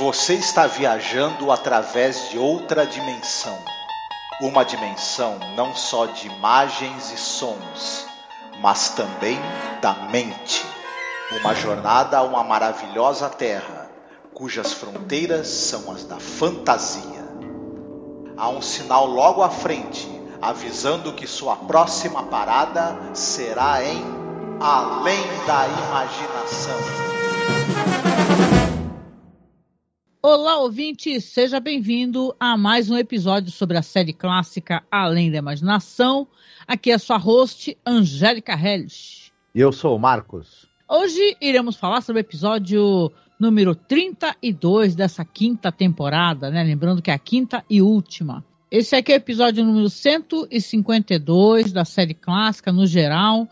Você está viajando através de outra dimensão. Uma dimensão não só de imagens e sons, mas também da mente. Uma jornada a uma maravilhosa terra, cujas fronteiras são as da fantasia. Há um sinal logo à frente, avisando que sua próxima parada será em Além da Imaginação. Olá, ouvinte, seja bem-vindo a mais um episódio sobre a série clássica Além da Imaginação. Aqui é a sua host, Angélica Helles. E eu sou o Marcos. Hoje iremos falar sobre o episódio número 32 dessa quinta temporada, né? Lembrando que é a quinta e última. Esse aqui é o episódio número 152 da série clássica no geral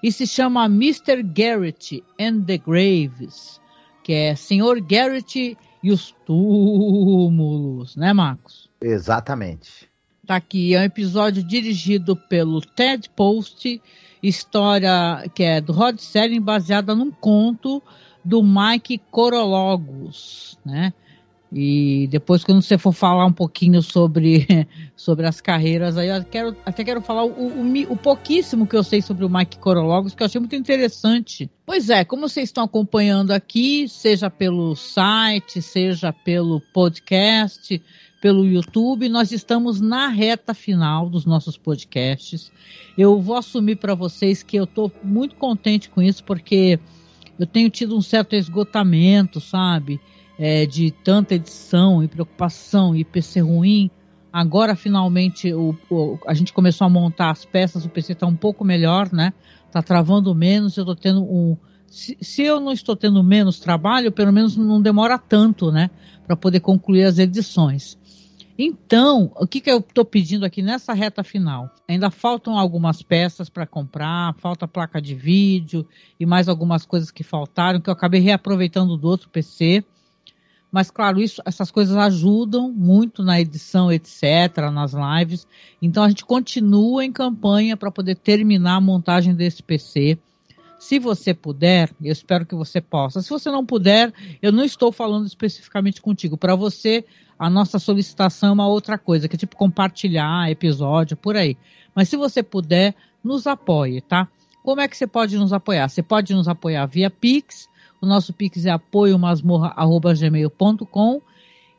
e se chama Mr. Garrett and the Graves, que é Senhor Garrett e os túmulos, né, Marcos? Exatamente. Tá aqui, é um episódio dirigido pelo Ted Post, história que é do Rod Serling, baseada num conto do Mike Corologos, né? E depois, quando você for falar um pouquinho sobre, sobre as carreiras, aí eu quero, até quero falar o, o, o pouquíssimo que eu sei sobre o Mike Corologos, que eu achei muito interessante. Pois é, como vocês estão acompanhando aqui, seja pelo site, seja pelo podcast, pelo YouTube, nós estamos na reta final dos nossos podcasts. Eu vou assumir para vocês que eu estou muito contente com isso, porque eu tenho tido um certo esgotamento, sabe? É, de tanta edição e preocupação e PC ruim. Agora, finalmente, o, o, a gente começou a montar as peças, o PC está um pouco melhor, né? Está travando menos, eu estou tendo um. Se, se, eu não estou tendo menos trabalho, pelo menos não demora tanto, né? Para poder concluir as edições. Então, o que, que eu estou pedindo aqui nessa reta final? Ainda faltam algumas peças para comprar, falta placa de vídeo e mais algumas coisas que faltaram, que eu acabei reaproveitando do outro PC. Mas, claro, isso, essas coisas ajudam muito na edição, etc., nas lives. Então, a gente continua em campanha para poder terminar a montagem desse PC. Se você puder, eu espero que você possa. Se você não puder, eu não estou falando especificamente contigo. Para você, a nossa solicitação é uma outra coisa, que é tipo compartilhar episódio, por aí. Mas se você puder, nos apoie, tá? Como é que você pode nos apoiar? Você pode nos apoiar via Pix, o nosso Pix é apoiomasmorra.gmail.com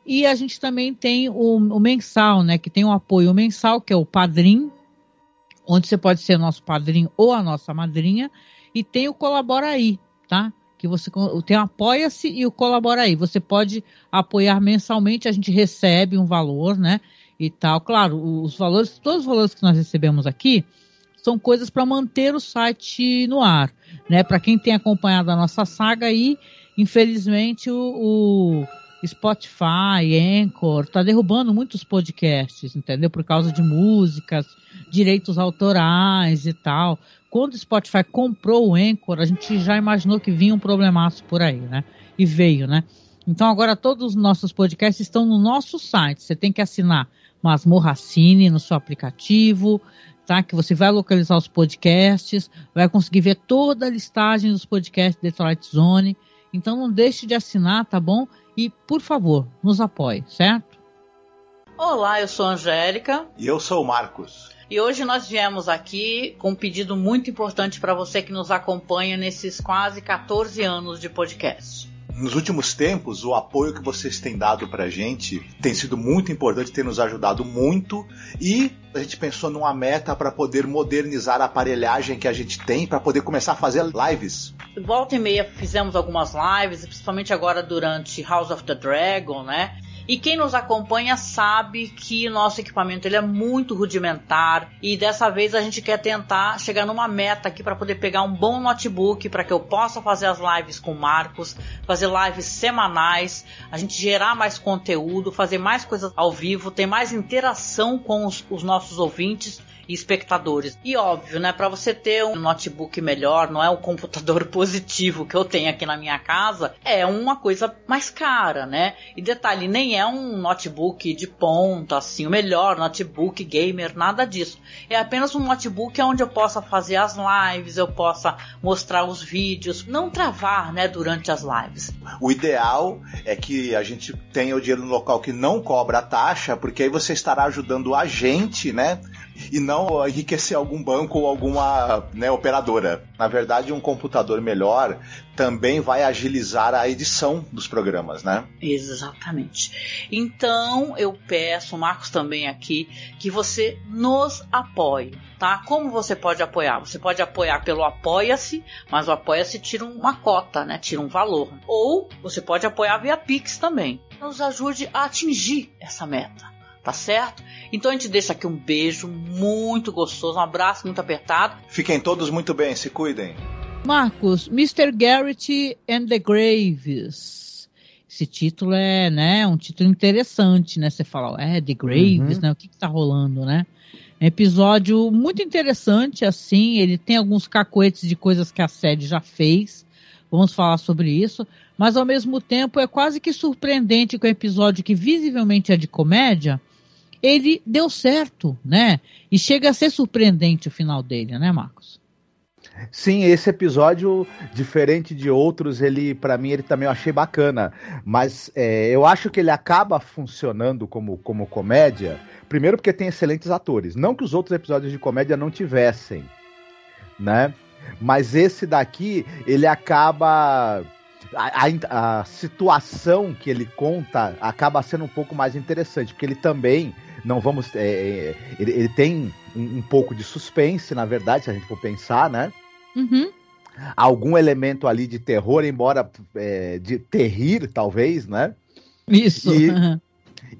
e a gente também tem o, o, mensal, né? Que tem o um apoio mensal, que é o Padrim, onde você pode ser nosso padrinho ou a nossa madrinha, e tem o Colabora aí, tá? Que você tem o Apoia-se e o Colabora aí. Você pode apoiar mensalmente, a gente recebe um valor, né? E tal. Claro, os valores, todos os valores que nós recebemos aqui são coisas para manter o site no ar né? Para quem tem acompanhado a nossa saga aí, infelizmente o, o Spotify, Anchor, tá derrubando muitos podcasts, entendeu? Por causa de músicas, direitos autorais e tal. Quando o Spotify comprou o Anchor, a gente já imaginou que vinha um problemaço por aí, né? E veio, né? Então agora todos os nossos podcasts estão no nosso site. Você tem que assinar Masmorra Cine no seu aplicativo tá? Que você vai localizar os podcasts, vai conseguir ver toda a listagem dos podcasts da Twilight Zone. Então não deixe de assinar, tá bom? E, por favor, nos apoie, certo? Olá, eu sou a Angélica. E eu sou o Marcos. E hoje nós viemos aqui com um pedido muito importante para você que nos acompanha nesses quase 14 anos de podcast. Nos últimos tempos, o apoio que vocês têm dado pra gente tem sido muito importante, tem nos ajudado muito e a gente pensou numa meta para poder modernizar a aparelhagem que a gente tem para poder começar a fazer lives. Volta e meia fizemos algumas lives, principalmente agora durante House of the Dragon, né? E quem nos acompanha sabe que nosso equipamento ele é muito rudimentar. E dessa vez a gente quer tentar chegar numa meta aqui para poder pegar um bom notebook para que eu possa fazer as lives com o Marcos, fazer lives semanais, a gente gerar mais conteúdo, fazer mais coisas ao vivo, ter mais interação com os, os nossos ouvintes e espectadores. E óbvio, né, para você ter um notebook melhor, não é o computador positivo que eu tenho aqui na minha casa, é uma coisa mais cara, né? E detalhe, nem nem é um notebook de ponta, assim, o melhor notebook gamer, nada disso. É apenas um notebook onde eu possa fazer as lives, eu possa mostrar os vídeos, não travar, né, durante as lives. O ideal é que a gente tenha o dinheiro no local que não cobra a taxa, porque aí você estará ajudando a gente, né? E não enriquecer algum banco ou alguma né, operadora. Na verdade, um computador melhor também vai agilizar a edição dos programas, né? Exatamente. Então, eu peço, Marcos também aqui, que você nos apoie, tá? Como você pode apoiar? Você pode apoiar pelo Apoia-se, mas o Apoia-se tira uma cota, né? Tira um valor. Ou você pode apoiar via Pix também. Nos ajude a atingir essa meta tá certo? Então a gente deixa aqui um beijo muito gostoso, um abraço muito apertado. Fiquem todos muito bem, se cuidem. Marcos, Mr. Garrett and the Graves. Esse título é, né, um título interessante, né? Você fala, é, The Graves, uhum. né? O que que tá rolando, né? É um episódio muito interessante, assim, ele tem alguns cacoetes de coisas que a série já fez. Vamos falar sobre isso. Mas ao mesmo tempo é quase que surpreendente que o episódio que visivelmente é de comédia, ele deu certo, né? E chega a ser surpreendente o final dele, né, Marcos? Sim, esse episódio, diferente de outros, ele, para mim, ele também eu achei bacana. Mas é, eu acho que ele acaba funcionando como, como comédia. Primeiro porque tem excelentes atores. Não que os outros episódios de comédia não tivessem, né? Mas esse daqui, ele acaba a, a, a, situação que ele conta acaba sendo um pouco mais interessante, porque ele também não vamos. É, é, ele, ele, tem um, um, pouco de suspense, na verdade, se a gente for pensar, né? Uhum. Algum elemento ali de terror, embora é, de terrir, talvez, né? Isso. E, uhum.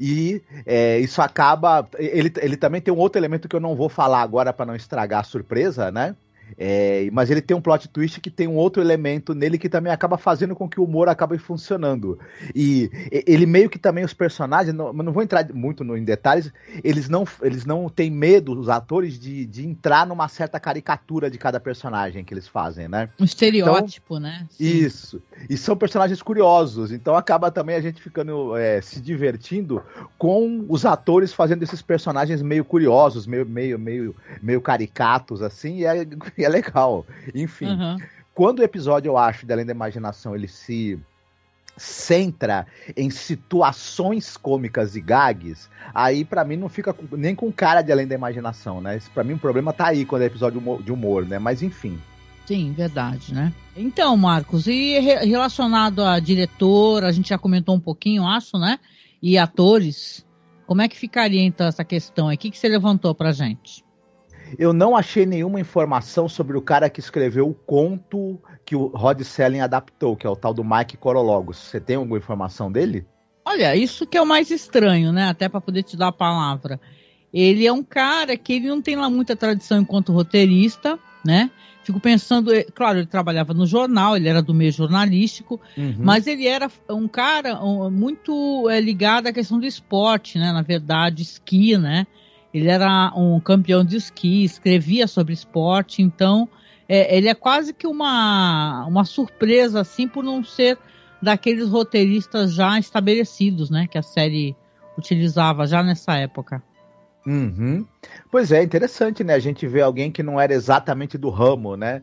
e é, isso acaba. Ele, ele também tem um outro elemento que eu não vou falar agora para não estragar a surpresa, né? É, mas ele tem um plot twist que tem um outro elemento nele que também acaba fazendo com que o humor acabe funcionando. E ele meio que também os personagens, não, não vou entrar muito no, em detalhes, eles não, eles não têm medo, os atores, de, de entrar numa certa caricatura de cada personagem que eles fazem, né? Um estereótipo, então, né? Sim. Isso. E são personagens curiosos, então acaba também a gente ficando é, se divertindo com os atores fazendo esses personagens meio curiosos, meio, meio, meio, meio caricatos, assim, e é é legal. Enfim, uhum. quando o episódio, eu acho, de Além da Imaginação, ele se centra em situações cômicas e gags, aí para mim não fica nem com cara de Além da Imaginação, né? Para mim o problema tá aí quando é episódio de humor, né? Mas enfim. Sim, verdade, né? Então, Marcos, e relacionado a diretor, a gente já comentou um pouquinho, acho, né? E atores, como é que ficaria então essa questão aí? O que, que você levantou pra gente? Eu não achei nenhuma informação sobre o cara que escreveu o conto que o Rod Selling adaptou, que é o tal do Mike Corologos. Você tem alguma informação dele? Olha, isso que é o mais estranho, né? Até para poder te dar a palavra. Ele é um cara que ele não tem lá muita tradição enquanto roteirista, né? Fico pensando, eh, claro, ele trabalhava no jornal, ele era do meio jornalístico, uhum. mas ele era um cara muito é, ligado à questão do esporte, né? Na verdade, esqui, né? Ele era um campeão de esqui, escrevia sobre esporte, então é, ele é quase que uma, uma surpresa, assim, por não ser daqueles roteiristas já estabelecidos, né? Que a série utilizava já nessa época. Uhum. Pois é, interessante, né? A gente vê alguém que não era exatamente do ramo, né?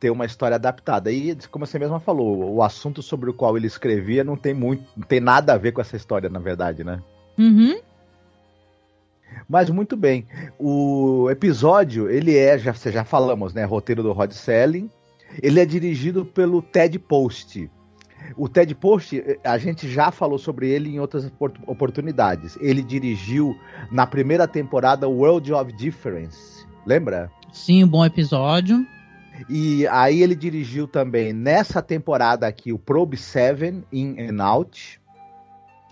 Ter uma história adaptada. E, como você mesma falou, o assunto sobre o qual ele escrevia não tem muito, não tem nada a ver com essa história, na verdade, né? Uhum. Mas muito bem. O episódio, ele é, já, já falamos, né? Roteiro do Rod Selling. Ele é dirigido pelo Ted Post. O Ted Post, a gente já falou sobre ele em outras oportunidades. Ele dirigiu na primeira temporada World of Difference. Lembra? Sim, um bom episódio. E aí ele dirigiu também nessa temporada aqui o Probe 7 In and Out.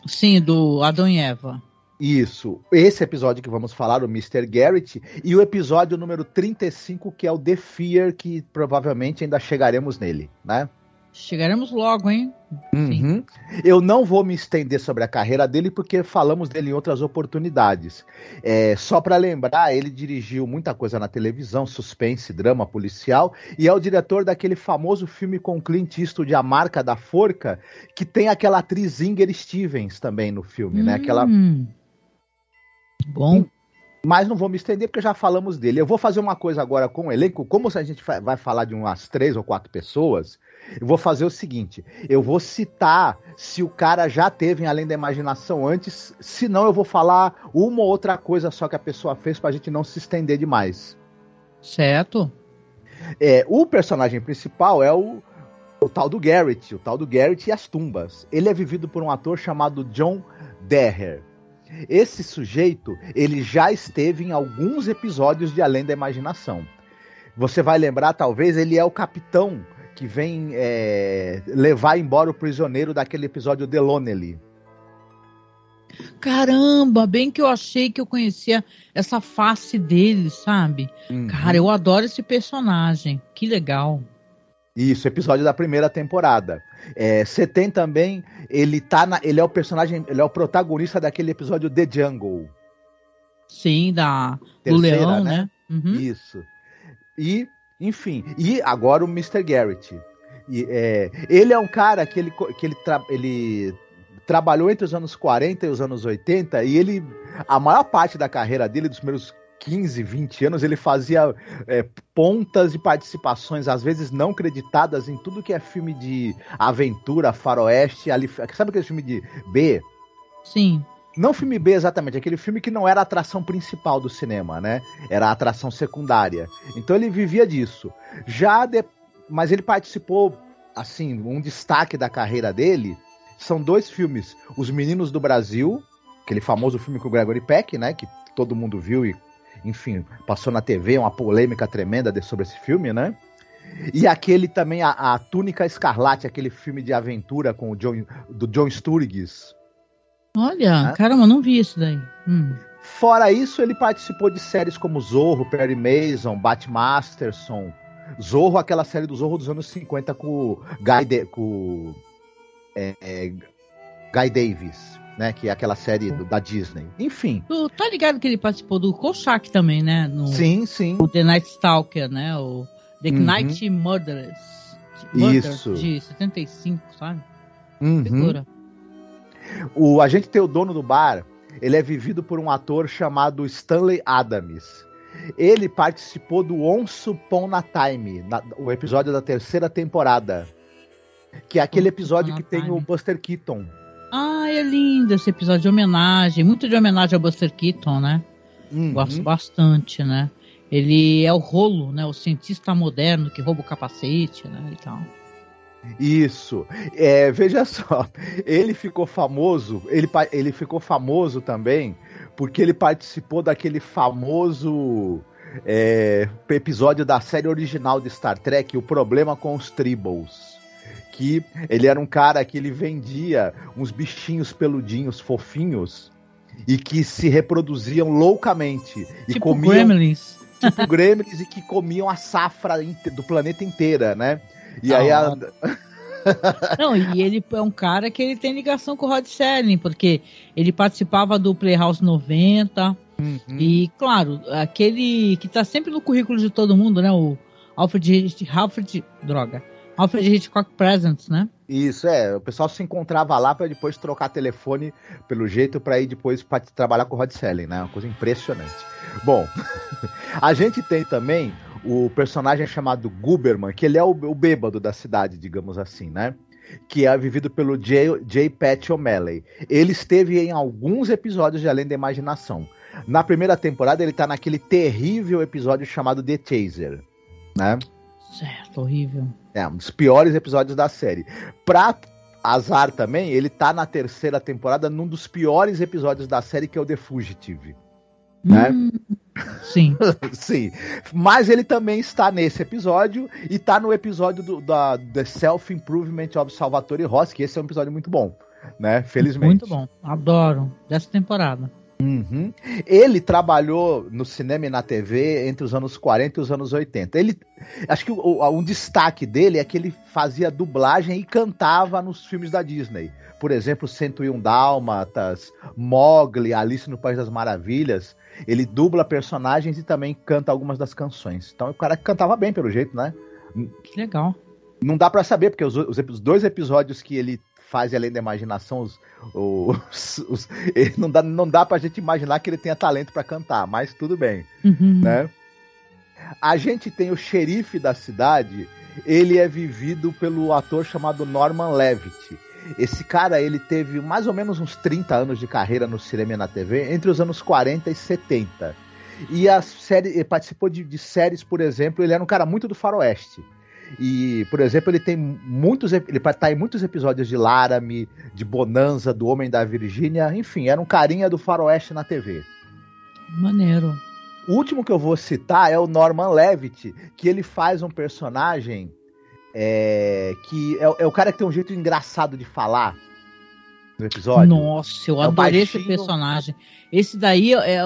Sim, do Adão e Eva. Isso. Esse episódio que vamos falar, o Mr. Garrett, e o episódio número 35, que é o The Fear, que provavelmente ainda chegaremos nele, né? Chegaremos logo, hein? Uhum. Eu não vou me estender sobre a carreira dele porque falamos dele em outras oportunidades. É, só para lembrar, ele dirigiu muita coisa na televisão, suspense, drama policial, e é o diretor daquele famoso filme com Clint Eastwood, A Marca da Forca, que tem aquela atriz Inger Stevens também no filme, hum. né? Aquela... Bom. Mas não vou me estender porque já falamos dele. Eu vou fazer uma coisa agora com o elenco. Como a gente vai falar de umas três ou quatro pessoas, eu vou fazer o seguinte: eu vou citar se o cara já teve em Além da Imaginação antes, se não, eu vou falar uma ou outra coisa só que a pessoa fez pra gente não se estender demais. Certo. É, o personagem principal é o, o tal do Garrett, o tal do Garrett e as tumbas. Ele é vivido por um ator chamado John Derrer. Esse sujeito, ele já esteve em alguns episódios de Além da Imaginação. Você vai lembrar, talvez, ele é o capitão que vem é, levar embora o prisioneiro daquele episódio de Lonely. Caramba, bem que eu achei que eu conhecia essa face dele, sabe? Uhum. Cara, eu adoro esse personagem. Que legal. Isso, episódio da primeira temporada. É, você tem também, ele tá na, ele é o personagem, ele é o protagonista daquele episódio The Jungle. Sim, da Terceira, do leão, né? né? Uhum. Isso. E, enfim, e agora o Mr. Garrett. E, é, ele é um cara que ele, que ele, tra, ele trabalhou entre os anos 40 e os anos 80 e ele a maior parte da carreira dele, dos primeiros 15, 20 anos, ele fazia é, pontas de participações, às vezes não creditadas, em tudo que é filme de aventura, faroeste, ali, sabe aquele filme de B? Sim. Não filme B exatamente, aquele filme que não era a atração principal do cinema, né? Era a atração secundária. Então ele vivia disso. Já de... mas ele participou assim, um destaque da carreira dele são dois filmes, Os Meninos do Brasil, aquele famoso filme com o Gregory Peck, né, que todo mundo viu e enfim, passou na TV uma polêmica tremenda de, sobre esse filme, né? E aquele também, a, a, Túnica Escarlate, aquele filme de aventura com o John, do John Sturges. Olha, né? caramba, não vi isso daí. Hum. Fora isso, ele participou de séries como Zorro, Perry Mason, Bat Masterson. Zorro, aquela série do Zorro dos anos 50 com o Guy, de, com, é, é, Guy Davis né? Que é aquela série do, da Disney. Enfim. Tu tá ligado que ele participou do Kolchak também, né? No, sim, sim. O The Night Stalker, né? O The uhum. Night Murderers. Isso. De 75, sabe? Uhum. Figura. O agente dono do bar, ele é vivido por um ator chamado Stanley Adams. Ele participou do Once Upon a Time, na, o episódio da terceira temporada. Que é aquele episódio que tem o Buster Keaton. Ah, é lindo esse episódio de homenagem, muito de homenagem ao Buster Keaton, né? Uhum. Gosto bastante, né? Ele é o rolo, né? O cientista moderno que rouba o capacete, né? E tal. Isso. É, veja só, ele ficou famoso, ele, ele ficou famoso também porque ele participou daquele famoso é, episódio da série original de Star Trek, O Problema com os Tribbles ele era um cara que ele vendia uns bichinhos peludinhos fofinhos e que se reproduziam loucamente e tipo comiam gremlins. tipo gremlins e que comiam a safra do planeta inteira, né? E ah, aí a... Não, e ele é um cara que ele tem ligação com o Rod Serling, porque ele participava do Playhouse 90. Uhum. E, claro, aquele que tá sempre no currículo de todo mundo, né? O Alfred, Alfred droga. Alfred Hitchcock Presents, né? Isso, é. O pessoal se encontrava lá para depois trocar telefone, pelo jeito, para ir depois para trabalhar com o Rod Selling, né? Uma coisa impressionante. Bom, a gente tem também o personagem chamado Guberman, que ele é o, o bêbado da cidade, digamos assim, né? que é vivido pelo J. J. Pat O'Malley. Ele esteve em alguns episódios de Além da Imaginação. Na primeira temporada, ele está naquele terrível episódio chamado The Chaser, né? Certo, horrível. É, um dos piores episódios da série. Pra azar também, ele tá na terceira temporada num dos piores episódios da série, que é o The Fugitive. Né? Hum, sim. sim. Mas ele também está nesse episódio e tá no episódio do, da The Self Improvement of Salvatore Rossi, que esse é um episódio muito bom, né? Felizmente. Muito bom. Adoro. Dessa temporada. Uhum. Ele trabalhou no cinema e na TV entre os anos 40 e os anos 80. Ele, acho que o, um destaque dele é que ele fazia dublagem e cantava nos filmes da Disney. Por exemplo, 101 Dálmatas, Mogli, Alice no País das Maravilhas. Ele dubla personagens e também canta algumas das canções. Então o cara cantava bem, pelo jeito, né? Que legal. Não dá para saber, porque os, os, os dois episódios que ele faz além da imaginação, os, os, os, não, dá, não dá pra gente imaginar que ele tenha talento para cantar, mas tudo bem, uhum. né? A gente tem o xerife da cidade, ele é vivido pelo ator chamado Norman Levitt. Esse cara, ele teve mais ou menos uns 30 anos de carreira no cinema e na TV, entre os anos 40 e 70. E a série, participou de, de séries, por exemplo, ele era um cara muito do faroeste. E, por exemplo, ele tem muitos. Ele tá em muitos episódios de Laramie, de Bonanza, do Homem da Virgínia. Enfim, era um carinha do faroeste na TV. Maneiro. O último que eu vou citar é o Norman Levitt, que ele faz um personagem é, que é, é, o cara que tem um jeito engraçado de falar no episódio. Nossa, eu é adorei esse personagem. Esse daí é, é,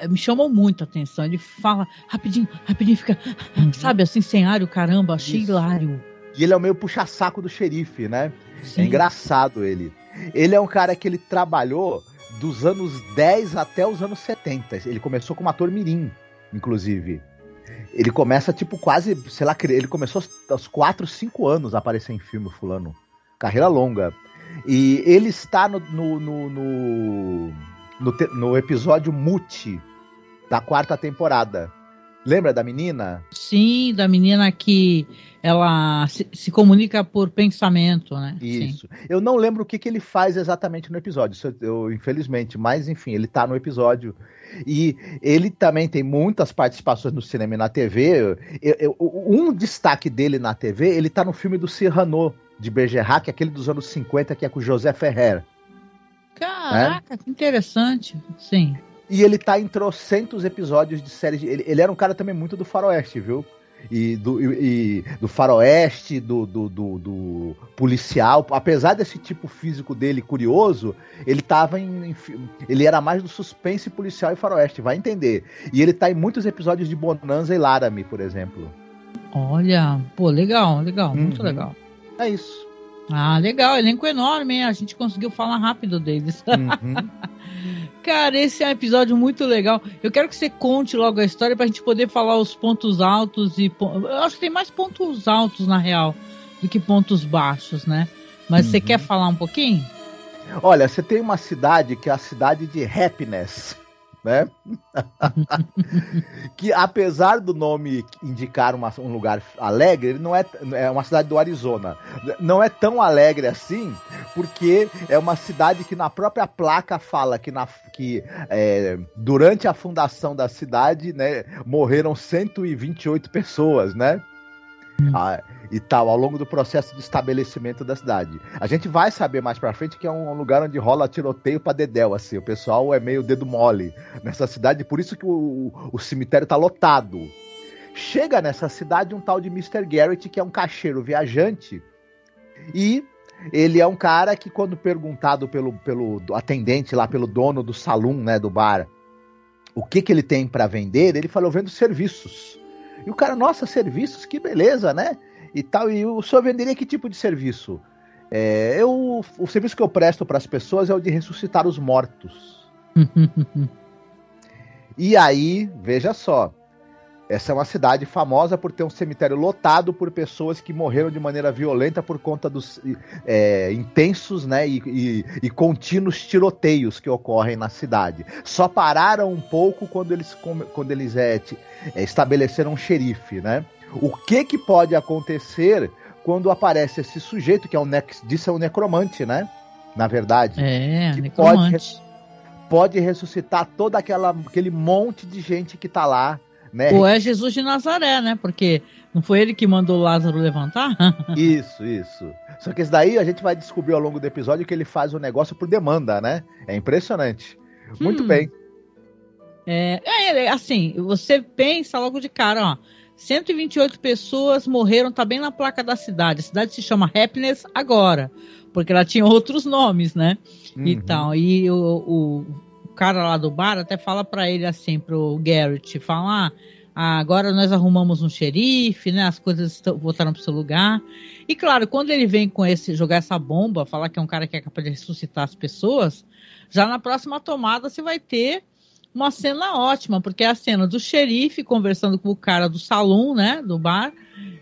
é, me chamou muito a atenção. Ele fala rapidinho, rapidinho, fica, uhum. sabe, assim, sem ar, caramba, achei Isso. hilário. E ele é o meio puxa-saco do xerife, né? Sim. É engraçado ele. Ele é um cara que ele trabalhou dos anos 10 até os anos 70. Ele começou como ator mirim, inclusive. Ele começa, tipo, quase, sei lá, ele começou aos 4, 5 anos a aparecer em filme, fulano. Carreira longa. E ele está no, no, no, no, no, no episódio Muti da quarta temporada. Lembra da menina? Sim, da menina que ela se, se comunica por pensamento, né? Isso. Sim. Eu não lembro o que, que ele faz exatamente no episódio, eu, infelizmente, mas enfim, ele tá no episódio. E ele também tem muitas participações no cinema e na TV. Eu, eu, um destaque dele na TV, ele tá no filme do Cyrano, de Bergerac, aquele dos anos 50, que é com José Ferrer. Caraca, que interessante. Sim. E ele tá em trocentos episódios de série. De... Ele, ele, era um cara também muito do faroeste, viu? E do, e, e do faroeste, do, do, do, do, policial. Apesar desse tipo físico dele curioso, ele tava em, em, Ele era mais do suspense policial e faroeste, vai entender. E ele tá em muitos episódios de Bonanza e Laramie, por exemplo. Olha, pô, legal, legal, uhum. muito legal. É isso. Ah, legal, elenco enorme, hein? A gente conseguiu falar rápido deles. Uhum. Cara, esse é um episódio muito legal. Eu quero que você conte logo a história pra gente poder falar os pontos altos e. Eu acho que tem mais pontos altos, na real, do que pontos baixos, né? Mas uhum. você quer falar um pouquinho? Olha, você tem uma cidade que é a cidade de Happiness né? que apesar do nome indicar uma, um lugar alegre, ele não é, é uma cidade do Arizona. Não é tão alegre assim, porque é uma cidade que na própria placa fala que, na, que é, durante a fundação da cidade, né, morreram 128 pessoas, né? Hum. Ah, e tal, ao longo do processo de estabelecimento da cidade. A gente vai saber mais pra frente que é um lugar onde rola tiroteio pra dedéu, assim. O pessoal é meio dedo mole nessa cidade, por isso que o, o cemitério tá lotado. Chega nessa cidade um tal de Mr. Garrett, que é um caixeiro viajante, e ele é um cara que, quando perguntado pelo, pelo atendente lá, pelo dono do salão, né, do bar, o que que ele tem para vender, ele falou, vendo serviços. E o cara, nossa, serviços, que beleza, né? e tal. E o senhor venderia que tipo de serviço? É, eu, o serviço que eu presto para as pessoas é o de ressuscitar os mortos. e aí, veja só. Essa é uma cidade famosa por ter um cemitério lotado por pessoas que morreram de maneira violenta por conta dos é, intensos né, e, e, e, contínuos tiroteios que ocorrem na cidade. Só pararam um pouco quando eles, quando eles é, é, estabeleceram um xerife, né? O que que pode acontecer quando aparece esse sujeito que é um nex, disse é um necromante, né? Na verdade, é, que necromante. pode pode ressuscitar todo aquela, aquele monte de gente que tá lá, né? Ou é Jesus de Nazaré, né? Porque não foi ele que mandou Lázaro levantar? isso, isso. Só que isso daí a gente vai descobrir ao longo do episódio que ele faz o negócio por demanda, né? É impressionante. Muito hum. bem. É, é, assim, você pensa logo de cara, ó 128 pessoas morreram, tá bem na placa da cidade. A cidade se chama Happiness agora, porque ela tinha outros nomes, né? Uhum. E tal. E o, o, cara lá do bar até fala para ele assim, pro Garrett, fala, ah, agora nós arrumamos um xerife, né? As coisas estão, voltaram pro seu lugar. E claro, quando ele vem com esse, jogar essa bomba, falar que é um cara que é capaz de ressuscitar as pessoas, já na próxima tomada você vai ter uma cena ótima, porque é a cena do xerife conversando com o cara do salão, né, do bar,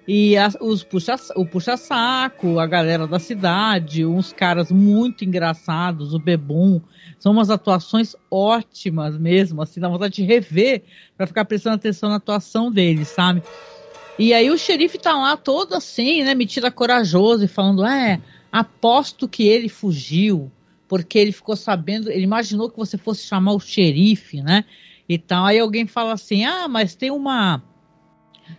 e os puxa, o puxa-saco, a galera da cidade, uns caras muito engraçados, o Bebum. São umas atuações ótimas mesmo, assim, dá vontade de rever para ficar prestando atenção na atuação deles, sabe? E aí o xerife tá lá todo assim, né, metido a corajoso e falando, é, aposto que ele fugiu, porque ele ficou sabendo, ele imaginou que você fosse chamar o xerife, né? E tal. Aí alguém fala assim: ah, mas tem uma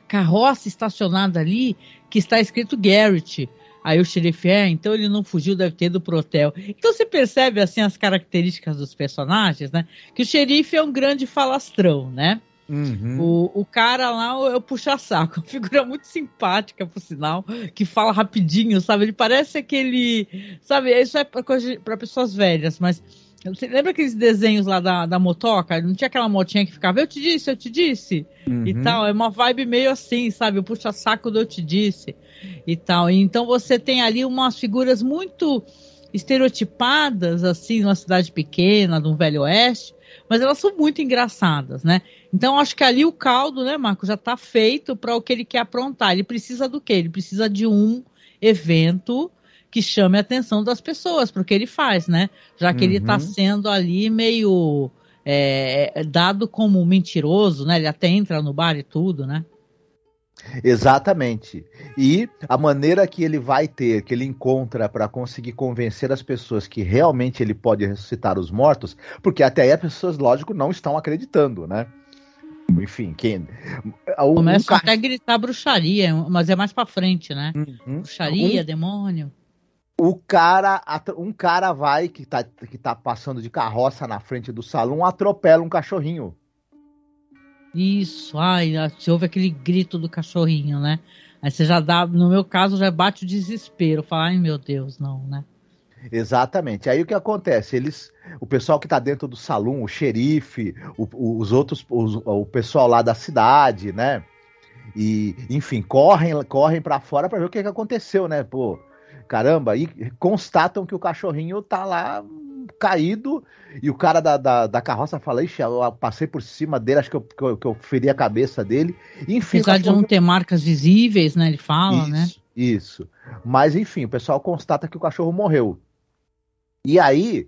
carroça estacionada ali que está escrito Garrett. Aí o xerife, é, então ele não fugiu, deve ter ido pro hotel. Então você percebe, assim, as características dos personagens, né? Que o xerife é um grande falastrão, né? Uhum. O, o cara lá é o puxa-saco, uma figura muito simpática, por sinal, que fala rapidinho, sabe? Ele parece aquele. Sabe, isso é para pessoas velhas, mas. Você lembra aqueles desenhos lá da, da motoca? Não tinha aquela motinha que ficava, eu te disse, eu te disse, uhum. e tal. É uma vibe meio assim, sabe? O puxa-saco do eu te disse, e tal. Então você tem ali umas figuras muito estereotipadas, assim, numa cidade pequena, de um velho oeste, mas elas são muito engraçadas, né? Então acho que ali o caldo, né, Marco, já está feito para o que ele quer aprontar. Ele precisa do quê? Ele precisa de um evento que chame a atenção das pessoas para o que ele faz, né? Já que tá uhum. ele está sendo ali meio é, dado como mentiroso, né? Ele até entra no bar e tudo, né? Exatamente. E a maneira que ele vai ter, que ele encontra para conseguir convencer as pessoas que realmente ele pode ressuscitar os mortos, porque até aí as pessoas, lógico, não estão acreditando, né? Enfim, quem. Começa um até a gritar bruxaria, mas é mais para frente, né? Uhum. Bruxaria, um... demônio. O cara, um cara vai que tá, que tá passando de carroça na frente do salão, atropela um cachorrinho. Isso, ai, você ouve aquele grito do cachorrinho, né? Aí você já dá, no meu caso, já bate o desespero, fala, ai meu Deus, não, né? Exatamente. Aí o que acontece? Eles, o pessoal que está dentro do salão, o xerife, o, os outros, os, o pessoal lá da cidade, né? E, enfim, correm, correm para fora para ver o que, que aconteceu, né? Pô, caramba, e constatam que o cachorrinho tá lá caído e o cara da, da, da carroça fala, ixi, eu passei por cima dele, acho que eu, que eu, que eu feri a cabeça dele. Enfim, Apesar de não ter marcas visíveis, né? Ele fala, isso, né? Isso. Mas enfim, o pessoal constata que o cachorro morreu. E aí,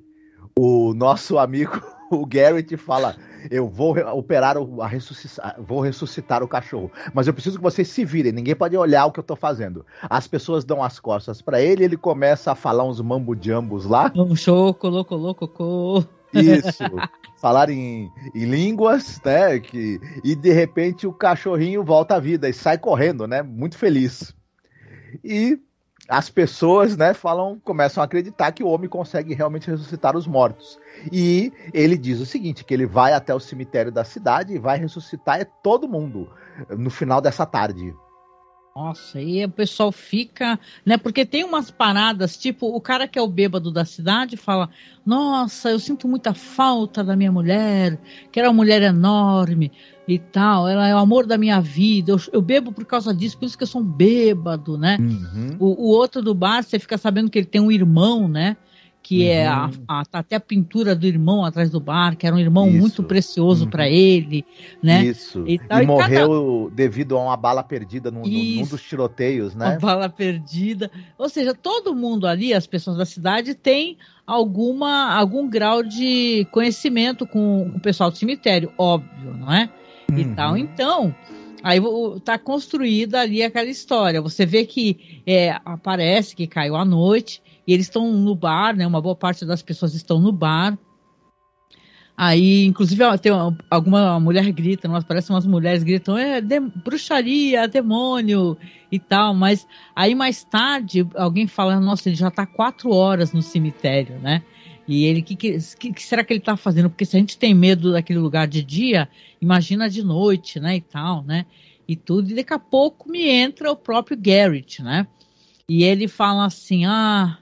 o nosso amigo, o Garrett, fala: Eu vou operar, o, a ressuscitar, vou ressuscitar o cachorro. Mas eu preciso que vocês se virem, ninguém pode olhar o que eu tô fazendo. As pessoas dão as costas para ele, ele começa a falar uns mambo-jambos lá. Um choco, louco, louco, Isso. falar em, em, línguas, né? Que, e de repente o cachorrinho volta à vida e sai correndo, né? Muito feliz. E as pessoas, né, falam, começam a acreditar que o homem consegue realmente ressuscitar os mortos. E ele diz o seguinte, que ele vai até o cemitério da cidade e vai ressuscitar é todo mundo no final dessa tarde. Nossa, e o pessoal fica, né? Porque tem umas paradas, tipo, o cara que é o bêbado da cidade fala: Nossa, eu sinto muita falta da minha mulher, que era uma mulher enorme e tal, ela é o amor da minha vida, eu, eu, bebo por causa disso, por isso que eu sou um bêbado, né? Uhum. O, o, outro do bar, você fica sabendo que ele tem um irmão, né? Que uhum. é a, uhum. a, até a pintura do irmão atrás do bar, que era um irmão isso. muito precioso uhum. para ele, né? Isso. E, tal, e morreu cada... devido a uma bala perdida num, num, dos tiroteios, né? Uma bala perdida. Ou seja, todo mundo ali, as pessoas da cidade, tem alguma algum grau de conhecimento com, com o pessoal do cemitério, óbvio, não é? e uhum. tal. Então, aí tá construída ali aquela história. Você vê que é, aparece que caiu à noite e eles estão no bar, né? Uma boa parte das pessoas estão no bar. Aí, inclusive, tem uma, alguma mulher grita, mas parece umas mulheres gritam, é de, bruxaria, demônio e tal. Mas aí mais tarde alguém fala, nossa, ele já está quatro horas no cemitério, né? E ele, o que, que, que, será que ele está fazendo? Porque se a gente tem medo daquele lugar de dia, imagina de noite, né, e tal, né? E tudo, e daqui a pouco me entra o próprio Garrett, né? E ele fala assim, ah,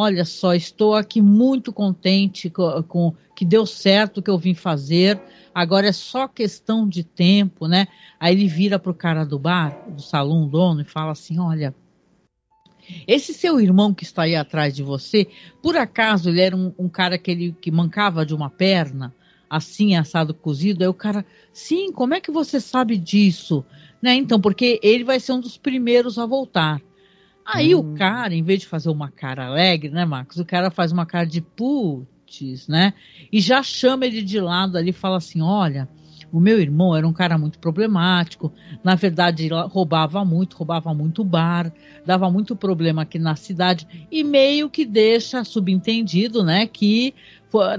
olha só, estou aqui muito contente com, com que deu certo o que eu vim fazer. Agora é só questão de tempo, né? Aí ele vira pro cara do bar, do salão dono, e fala assim: olha, esse seu irmão que está aí atrás de você, por acaso ele era um, um cara que ele que mancava de uma perna, assim assado cozido? Aí o cara, sim, como é que você sabe disso? Né? Então, porque ele vai ser um dos primeiros a voltar. Aí hum. o cara, em vez de fazer uma cara alegre, né, Marcos? O cara faz uma cara de putz, né? E já chama ele de lado ali e fala assim: olha, o meu irmão era um cara muito problemático. Na verdade, roubava muito, roubava muito bar, dava muito problema aqui na cidade e meio que deixa subentendido, né, que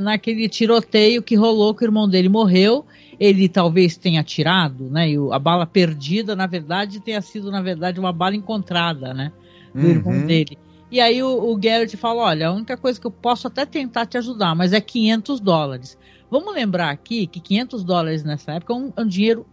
naquele tiroteio que rolou que o irmão dele morreu, ele talvez tenha atirado, né, e a bala perdida, na verdade, tenha sido na verdade uma bala encontrada, né, do uhum. irmão dele. E aí o, o Garrett fala, olha, a única coisa que eu posso até tentar te ajudar, mas é 500 dólares. Vamos lembrar aqui que 500 dólares nessa época é um, é um dinheiro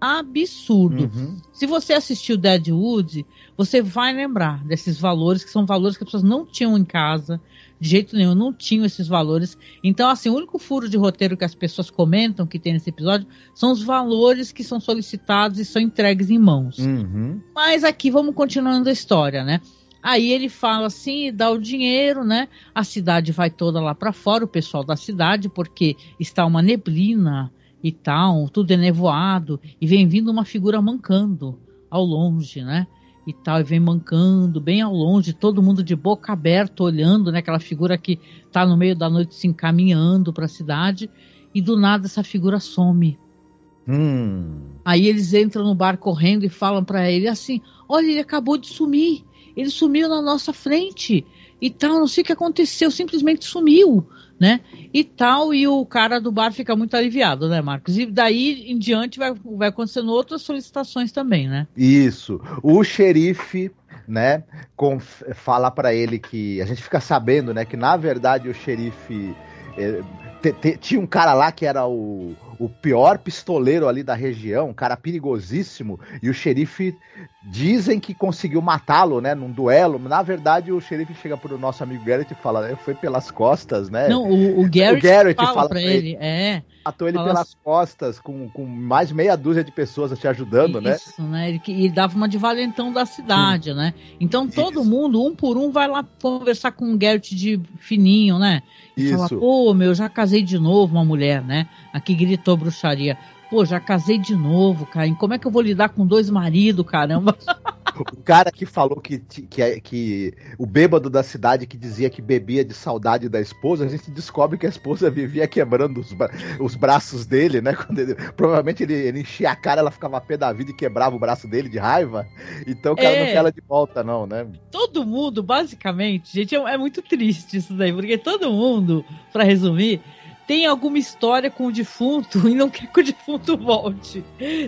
absurdo. Uhum. Se você assistiu Deadwood, você vai lembrar desses valores, que são valores que as pessoas não tinham em casa, de jeito nenhum, não tinham esses valores. Então, assim, o único furo de roteiro que as pessoas comentam que tem nesse episódio são os valores que são solicitados e são entregues em mãos. Uhum. Mas aqui vamos continuando a história, né? Aí ele fala assim, dá o dinheiro, né? A cidade vai toda lá para fora, o pessoal da cidade, porque está uma neblina e tal, tudo é nevoado, e vem vindo uma figura mancando ao longe, né? E tal, e vem mancando bem ao longe, todo mundo de boca aberta olhando, né? Aquela figura que tá no meio da noite se encaminhando para a cidade, e do nada essa figura some. Hum. Aí eles entram no bar correndo e falam para ele assim: Olha, ele acabou de sumir ele sumiu na nossa frente e tal, não sei o que aconteceu, simplesmente sumiu, né? E tal, e o cara do bar fica muito aliviado, né, Marcos? E daí em diante vai, vai acontecendo outras solicitações também, né? Isso. O xerife né, fala para ele que a gente fica sabendo, né, que na verdade o xerife te, tinha um cara lá que era o, o pior pistoleiro ali da região, um cara perigosíssimo, e o xerife dizem que conseguiu matá-lo, né, num duelo. Na verdade, o xerife chega pro nosso amigo Garrett e fala, foi pelas costas, né? Não, o, o Garrett, o Garrett fala, fala pra ele, ele, é. Matou ele pelas assim, costas, com, com mais meia dúzia de pessoas te ajudando, né? Isso, né? Ele, ele dava uma de valentão da cidade, Sim. né? Então todo Isso. mundo, um por um, vai lá conversar com o Garrett de fininho, né? E Isso. fala, pô, meu, já casei de novo uma mulher, né? Aqui gritou bruxaria. Pô, já casei de novo, cara. Como é que eu vou lidar com dois maridos, caramba? O cara que falou que, que, é, que o bêbado da cidade que dizia que bebia de saudade da esposa, a gente descobre que a esposa vivia quebrando os, os braços dele, né? Ele, provavelmente ele, ele, enchia a cara, ela ficava pé da vida e quebrava o braço dele de raiva. Então o cara é, não quer ela de volta, não, né? Todo mundo, basicamente, gente, é, é muito triste isso daí, porque todo mundo, para resumir, tem alguma história com o defunto e não quer que o defunto volte.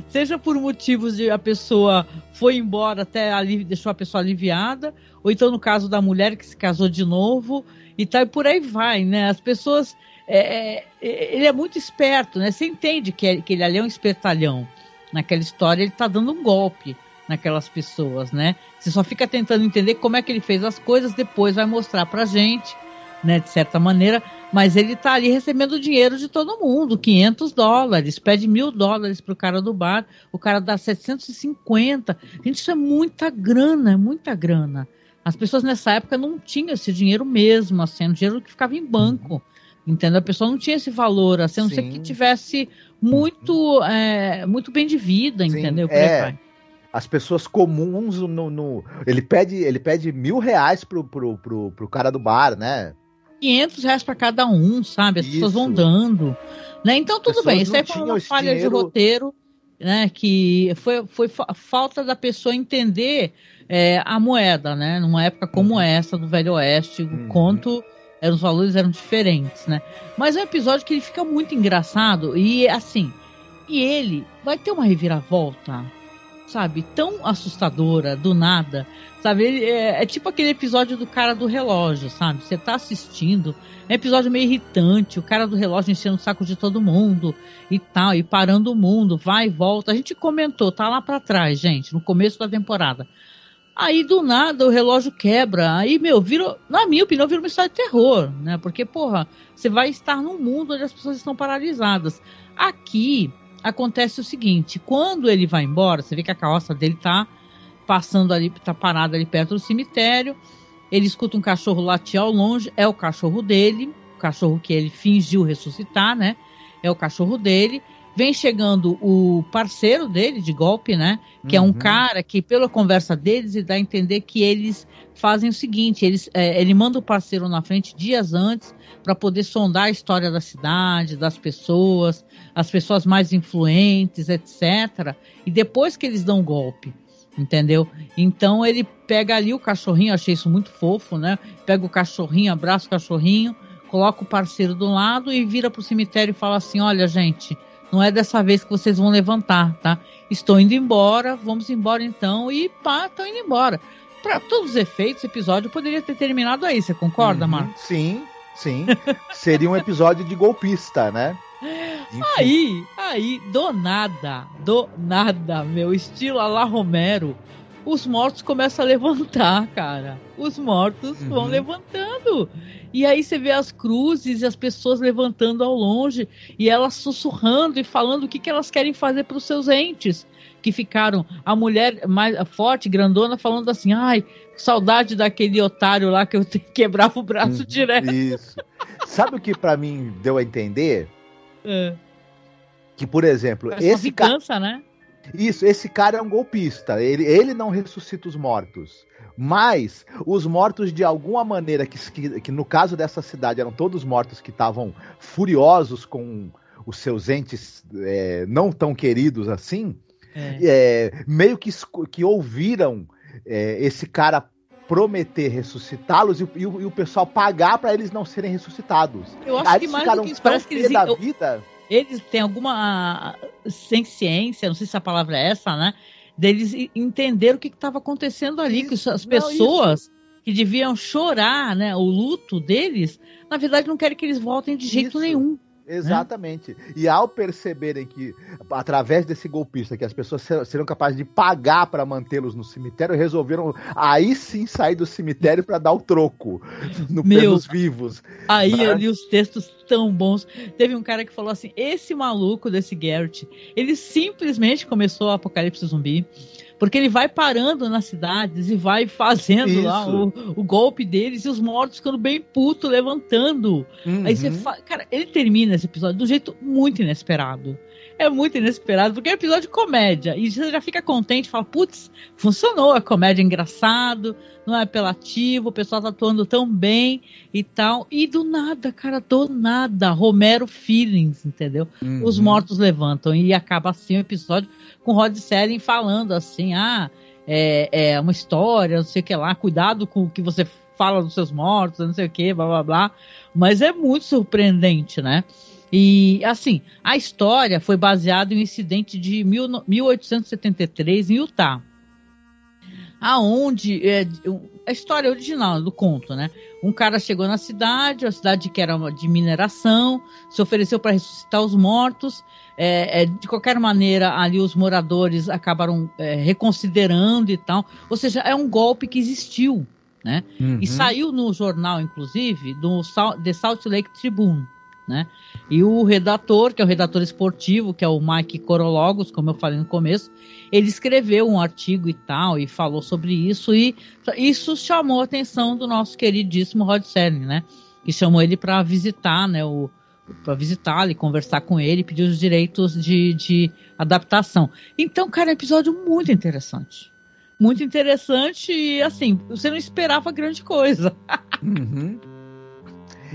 Seja por motivos de a pessoa foi embora até ali, deixou a pessoa aliviada, ou então no caso da mulher que se casou de novo e tal, e por aí vai, né? As pessoas. É, é, ele é muito esperto, né? Você entende que, é, que ele ali é um espertalhão. Naquela história, ele está dando um golpe naquelas pessoas, né? Você só fica tentando entender como é que ele fez as coisas, depois vai mostrar pra gente né, de certa maneira, mas ele está ali recebendo dinheiro de todo mundo, 500 dólares, pede mil dólares para o cara do bar, o cara dá 750. Gente, isso é muita grana, é muita grana. As pessoas nessa época não tinham esse dinheiro mesmo, assim, era um dinheiro que ficava em banco, entendeu? A pessoa não tinha esse valor, assim, a não ser que tivesse muito, é, muito bem de vida, Sim, entendeu? É as pessoas comuns no, no, ele pede ele pede mil reais pro, pro, pro, pro cara do bar né 500 reais para cada um, sabe? As isso. pessoas vão dando. Né? Então, tudo bem. Isso aí foi uma falha dinheiro... de roteiro, né? Que foi, foi falta da pessoa entender é, a moeda, né? Numa época como uhum. essa, do Velho Oeste, uhum. o conto. Eram, os valores eram diferentes, né? Mas é um episódio que ele fica muito engraçado e assim. E ele vai ter uma reviravolta sabe, tão assustadora do nada, sabe? Ele, é, é, tipo aquele episódio do cara do relógio, sabe? Você tá assistindo, é um episódio meio irritante, o cara do relógio enchendo o saco de todo mundo e tal, e parando o mundo, vai e volta. A gente comentou, tá lá para trás, gente, no começo da temporada. Aí do nada o relógio quebra. Aí, meu, virou, na minha opinião, vira uma história de terror, né? Porque, porra, você vai estar num mundo onde as pessoas estão paralisadas. Aqui acontece o seguinte: quando ele vai embora, você vê que a carroça dele tá passando ali, tá parada ali perto do cemitério. Ele escuta um cachorro latir ao longe, é o cachorro dele, o cachorro que ele fingiu ressuscitar, né? É o cachorro dele vem chegando o parceiro dele de golpe, né? Que uhum. é um uhum. cara que, pela conversa deles, dá a entender que eles fazem o seguinte: eles, é, ele manda o parceiro na frente dias antes para poder sondar a história da cidade, das pessoas, as pessoas mais influentes, etc. E depois que eles dão o golpe. Entendeu? Então ele pega ali o cachorrinho, achei isso muito fofo, né? Pega o cachorrinho, abraça o cachorrinho, coloca o parceiro do lado e vira pro cemitério e fala assim: Olha, gente, não é dessa vez que vocês vão levantar, tá? Estou indo embora, vamos embora então. E pá, estão indo embora. Para todos os efeitos, o episódio poderia ter terminado aí, você concorda, uhum, Marcos? Sim, sim. Seria um episódio de golpista, né? Enfim. Aí, aí, do nada, do nada, meu estilo a la Romero, os mortos começam a levantar, cara. Os mortos uhum. vão levantando. E aí você vê as cruzes e as pessoas levantando ao longe e elas sussurrando e falando o que, que elas querem fazer para os seus entes que ficaram. A mulher mais forte, grandona, falando assim: ai, saudade daquele otário lá que eu quebrava o braço hum, direto. Isso. Sabe o que para mim deu a entender? É. Que, por exemplo, Parece esse cara. né? Isso, esse cara é um golpista. Ele, ele não ressuscita os mortos. Mas os mortos, de alguma maneira, que, que, que no caso dessa cidade eram todos mortos que estavam furiosos com os seus entes é, não tão queridos assim, é. É, meio que, que ouviram é, esse cara prometer ressuscitá-los e, e, e, o pessoal pagar para eles não serem ressuscitados. Eu acho Aí que mais do que isso, parece que eles, da vida. Eles têm alguma sem ciência, não sei se a palavra é essa, né? deles entender o que estava acontecendo ali, isso, que as pessoas não, que deviam chorar, né, o luto deles, na verdade não querem que eles voltem de jeito isso. nenhum. Exatamente. Né? E ao perceberem que, através desse golpista, que as pessoas serão capazes de pagar para mantê-los no cemitério, resolveram aí sim sair do cemitério para dar o troco no, Meu, pelos vivos. Aí Mas... eu li os textos tão bons. Teve um cara que falou assim: esse maluco desse Garrett, ele simplesmente começou o apocalipse zumbi porque ele vai parando nas cidades e vai fazendo Isso. lá o, o, golpe deles e os mortos ficando bem puto, levantando. Uhum. Aí você fala. Cara, ele termina esse episódio de um jeito muito inesperado é muito inesperado, porque é um episódio de comédia. E você já fica contente, fala, putz, funcionou, a comédia é engraçado, não é apelativo, o pessoal tá atuando tão bem e tal. E do nada, cara, do nada, Romero Feelings, entendeu? Uhum. Os mortos levantam e acaba assim o episódio com Rod Serling falando assim, ah, é, é uma história, não sei o que lá, cuidado com o que você fala dos seus mortos, não sei o que, blá blá blá. Mas é muito surpreendente, né? E, assim, a história foi baseada em um incidente de mil, 1873 em Utah. Aonde é, a história original do conto, né? Um cara chegou na cidade, a cidade que era de mineração, se ofereceu para ressuscitar os mortos. É, é, de qualquer maneira, ali os moradores acabaram é, reconsiderando e tal. Ou seja, é um golpe que existiu, né? Uhum. E saiu no jornal, inclusive, do The Salt Lake Tribune né? E o redator, que é o redator esportivo, que é o Mike Corologos, como eu falei no começo, ele escreveu um artigo e tal, e falou sobre isso, e isso chamou a atenção do nosso queridíssimo Rod Serling, né? Que chamou ele para visitar, né? O, para visitá-lo e conversar com ele, pedir os direitos de, de adaptação. Então, cara, é um episódio muito interessante. Muito interessante e, assim, você não esperava grande coisa. Uhum.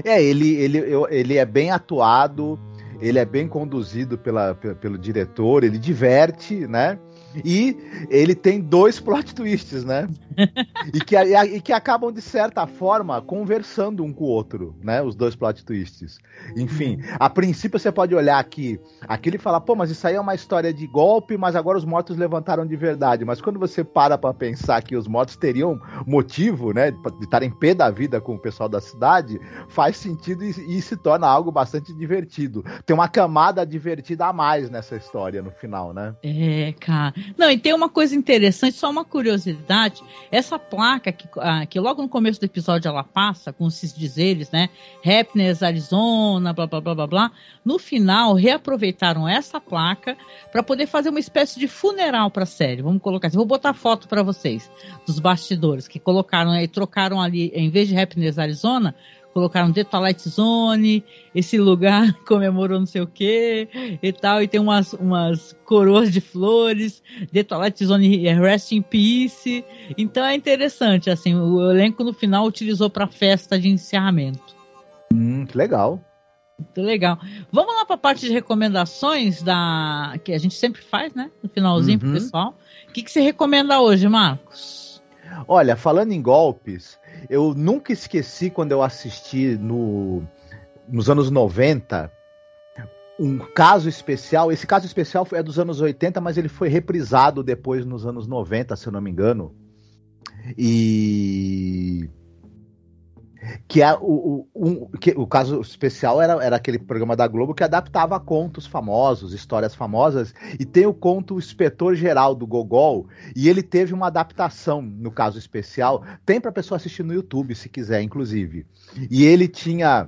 É, ele, ele, ele é bem atuado, ele é bem conduzido pela, pelo diretor, ele diverte, né? E ele tem dois plot twists, né? e, que, e, que acabam, de certa forma, conversando um com o outro, né? Os dois plot twists. Enfim, a princípio você pode olhar aqui, aqui ele fala, pô, mas isso aí é uma história de golpe, mas agora os mortos levantaram de verdade. Mas quando você para pra pensar que os mortos teriam motivo, né? De estar em pé da vida com o pessoal da cidade, faz sentido e, e se torna algo bastante divertido. Tem uma camada divertida a mais nessa história no final, né? É, cara. Não, e tem uma coisa interessante, só uma curiosidade. Essa placa que, ah, que logo no começo do episódio ela passa com esses dizeres, né? Happiness, Arizona, blá blá blá blá blá. No final, reaproveitaram essa placa para poder fazer uma espécie de funeral para a série. Vamos colocar assim. Vou botar foto para vocês dos bastidores que colocaram aí, trocaram ali, em vez de Happiness, Arizona, colocaram The Twilight Zone, esse lugar comemorou não sei o que e tal, e tem umas, umas coroas de flores, The Twilight Zone Rest in Peace. Então é interessante, assim, o elenco no final utilizou para festa de encerramento. Hum, que legal. Muito legal. Vamos lá para a parte de recomendações da que a gente sempre faz, né? No finalzinho uhum. pro pessoal. O que, que você recomenda hoje, Marcos? Olha, falando em golpes, eu nunca esqueci quando eu assisti no, nos anos 90 um caso especial. Esse caso especial é dos anos 80, mas ele foi reprisado depois nos anos 90, se eu não me engano. E que é o, o, um, que, o caso especial era, era aquele programa da Globo que adaptava contos famosos, histórias famosas, e tem o conto o Inspetor Geral do Gogol, e ele teve uma adaptação no caso especial, tem para pessoa assistir no YouTube, se quiser, inclusive. E ele tinha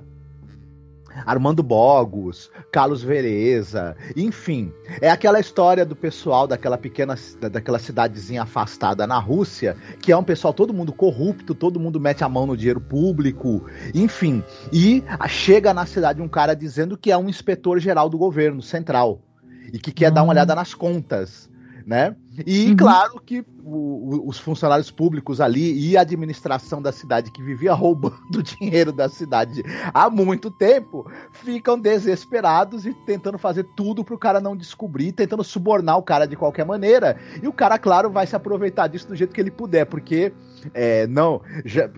Armando Bogos, Carlos Vereza, enfim. É aquela história do pessoal daquela pequena, daquela cidadezinha afastada na Rússia, que é um pessoal todo mundo corrupto, todo mundo mete a mão no dinheiro público, enfim. E chega na cidade um cara dizendo que é um inspetor geral do governo central e que quer dar uma olhada nas contas né? E uhum. claro que o, o, os funcionários públicos ali e a administração da cidade que vivia roubando dinheiro da cidade há muito tempo ficam desesperados e tentando fazer tudo para o cara não descobrir, tentando subornar o cara de qualquer maneira. E o cara, claro, vai se aproveitar disso do jeito que ele puder, porque é, não, já,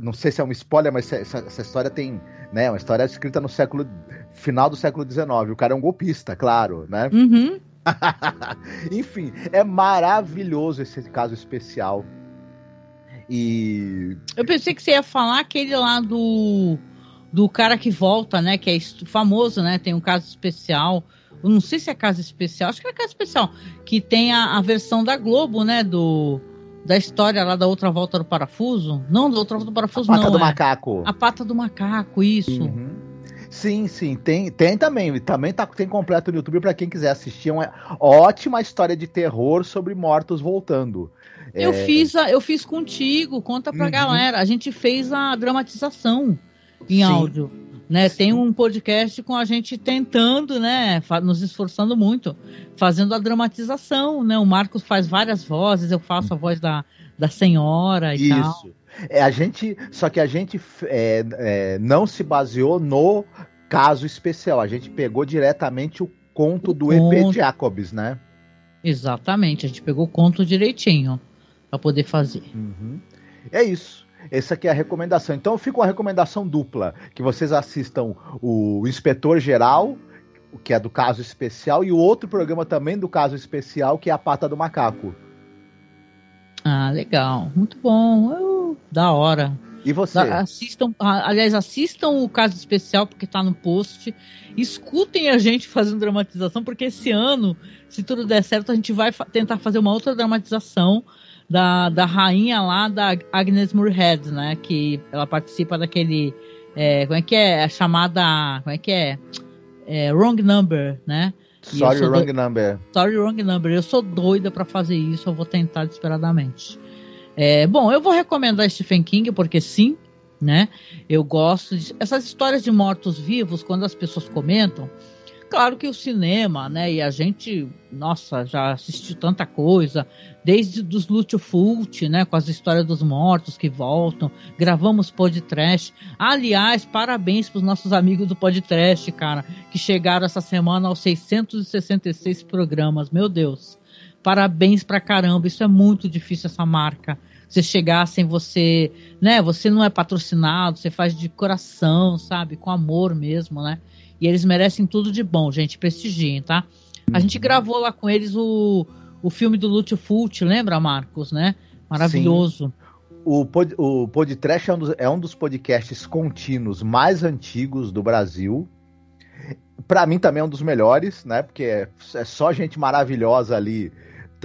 não sei se é um spoiler, mas essa, essa história tem, né, uma história escrita no século final do século XIX. O cara é um golpista, claro, né? Uhum. Enfim, é maravilhoso esse caso especial. E. Eu pensei que você ia falar aquele lá do. Do cara que volta, né? Que é famoso, né? Tem um caso especial. Eu não sei se é caso especial, acho que é caso especial. Que tem a, a versão da Globo, né? Do da história lá da outra volta do parafuso. Não, da outra volta do parafuso, a pata não. do é. macaco. A pata do macaco, isso. Uhum. Sim, sim, tem, tem também. Também tá, tem completo no YouTube para quem quiser assistir. É uma ótima história de terror sobre mortos voltando. Eu é... fiz a, eu fiz contigo, conta pra uhum. galera. A gente fez a dramatização em sim. áudio. Né, tem um podcast com a gente tentando, né, nos esforçando muito, fazendo a dramatização, né? O Marcos faz várias vozes, eu faço a voz da, da senhora e Isso. tal. É, a gente, só que a gente é, é, não se baseou no caso especial. A gente pegou diretamente o conto o do conto. EP Jacobs, né? Exatamente, a gente pegou o conto direitinho para poder fazer. Uhum. É isso. Essa aqui é a recomendação. Então fica uma recomendação dupla, que vocês assistam o Inspetor Geral, que é do caso especial, e o outro programa também do caso especial, que é a Pata do Macaco. Ah, legal. Muito bom. Eu, da hora. E você? Assistam, aliás, assistam o caso especial porque está no post. Escutem a gente fazendo dramatização, porque esse ano, se tudo der certo, a gente vai fa tentar fazer uma outra dramatização da, da rainha lá da Agnes Moorehead, né? Que ela participa daquele. É, como é que é? A chamada. Como é que é? é wrong Number, né? Sorry, wrong do... number. Sorry, wrong number. Eu sou doida para fazer isso, eu vou tentar desesperadamente. É, bom, eu vou recomendar Stephen King porque sim, né? Eu gosto de essas histórias de mortos-vivos quando as pessoas comentam. Claro que o cinema, né? E a gente, nossa, já assistiu tanta coisa, desde dos Lutfult, né? Com as histórias dos mortos que voltam. Gravamos podcast. Aliás, parabéns para os nossos amigos do podcast, cara, que chegaram essa semana aos 666 programas. Meu Deus. Parabéns pra caramba. Isso é muito difícil, essa marca você chegar sem você, né? Você não é patrocinado, você faz de coração, sabe? Com amor mesmo, né? E eles merecem tudo de bom, gente. Prestigiem, tá? A gente uhum. gravou lá com eles o, o filme do Lúcio Fult, lembra, Marcos, né? Maravilhoso. Sim. O, pod, o Podtrash é um, dos, é um dos podcasts contínuos mais antigos do Brasil. Para mim também é um dos melhores, né? Porque é, é só gente maravilhosa ali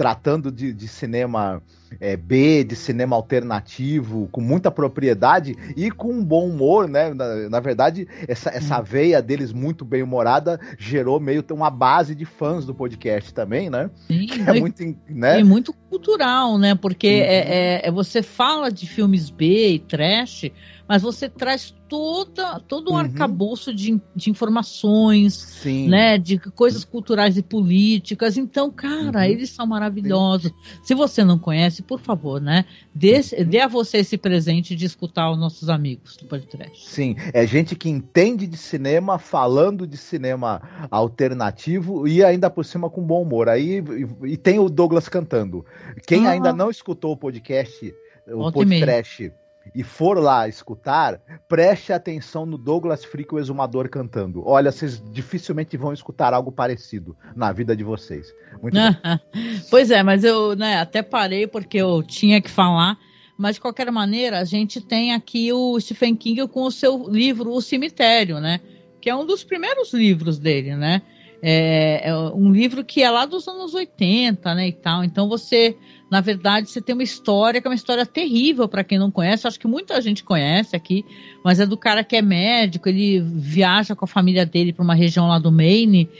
tratando de, de cinema é, B, de cinema alternativo, com muita propriedade e com um bom humor, né? Na, na verdade, essa, essa hum. veia deles muito bem humorada gerou meio uma base de fãs do podcast também, né? Sim, é muito, né? muito cultural, né? Porque uhum. é, é, você fala de filmes B e trash, mas você traz toda, todo um uhum. arcabouço de, de informações, Sim. né, de coisas culturais e políticas. Então, cara, uhum. eles são maravilhosos. Sim. Se você não conhece, por favor, né, dê, uhum. dê a você esse presente de escutar os nossos amigos do podcast. Sim, é gente que entende de cinema, falando de cinema alternativo e ainda por cima com bom humor. Aí e, e tem o Douglas cantando. Quem ah. ainda não escutou o podcast, o podcast e for lá escutar, preste atenção no Douglas Freak, o exumador, cantando. Olha, vocês dificilmente vão escutar algo parecido na vida de vocês. Muito pois é, mas eu né, até parei porque eu tinha que falar. Mas, de qualquer maneira, a gente tem aqui o Stephen King com o seu livro O Cemitério, né? Que é um dos primeiros livros dele, né? É, é um livro que é lá dos anos 80, né, e tal. Então você na verdade, você tem uma história que é uma história terrível para quem não conhece. Acho que muita gente conhece aqui, mas é do cara que é médico. Ele viaja com a família dele para uma região lá do Maine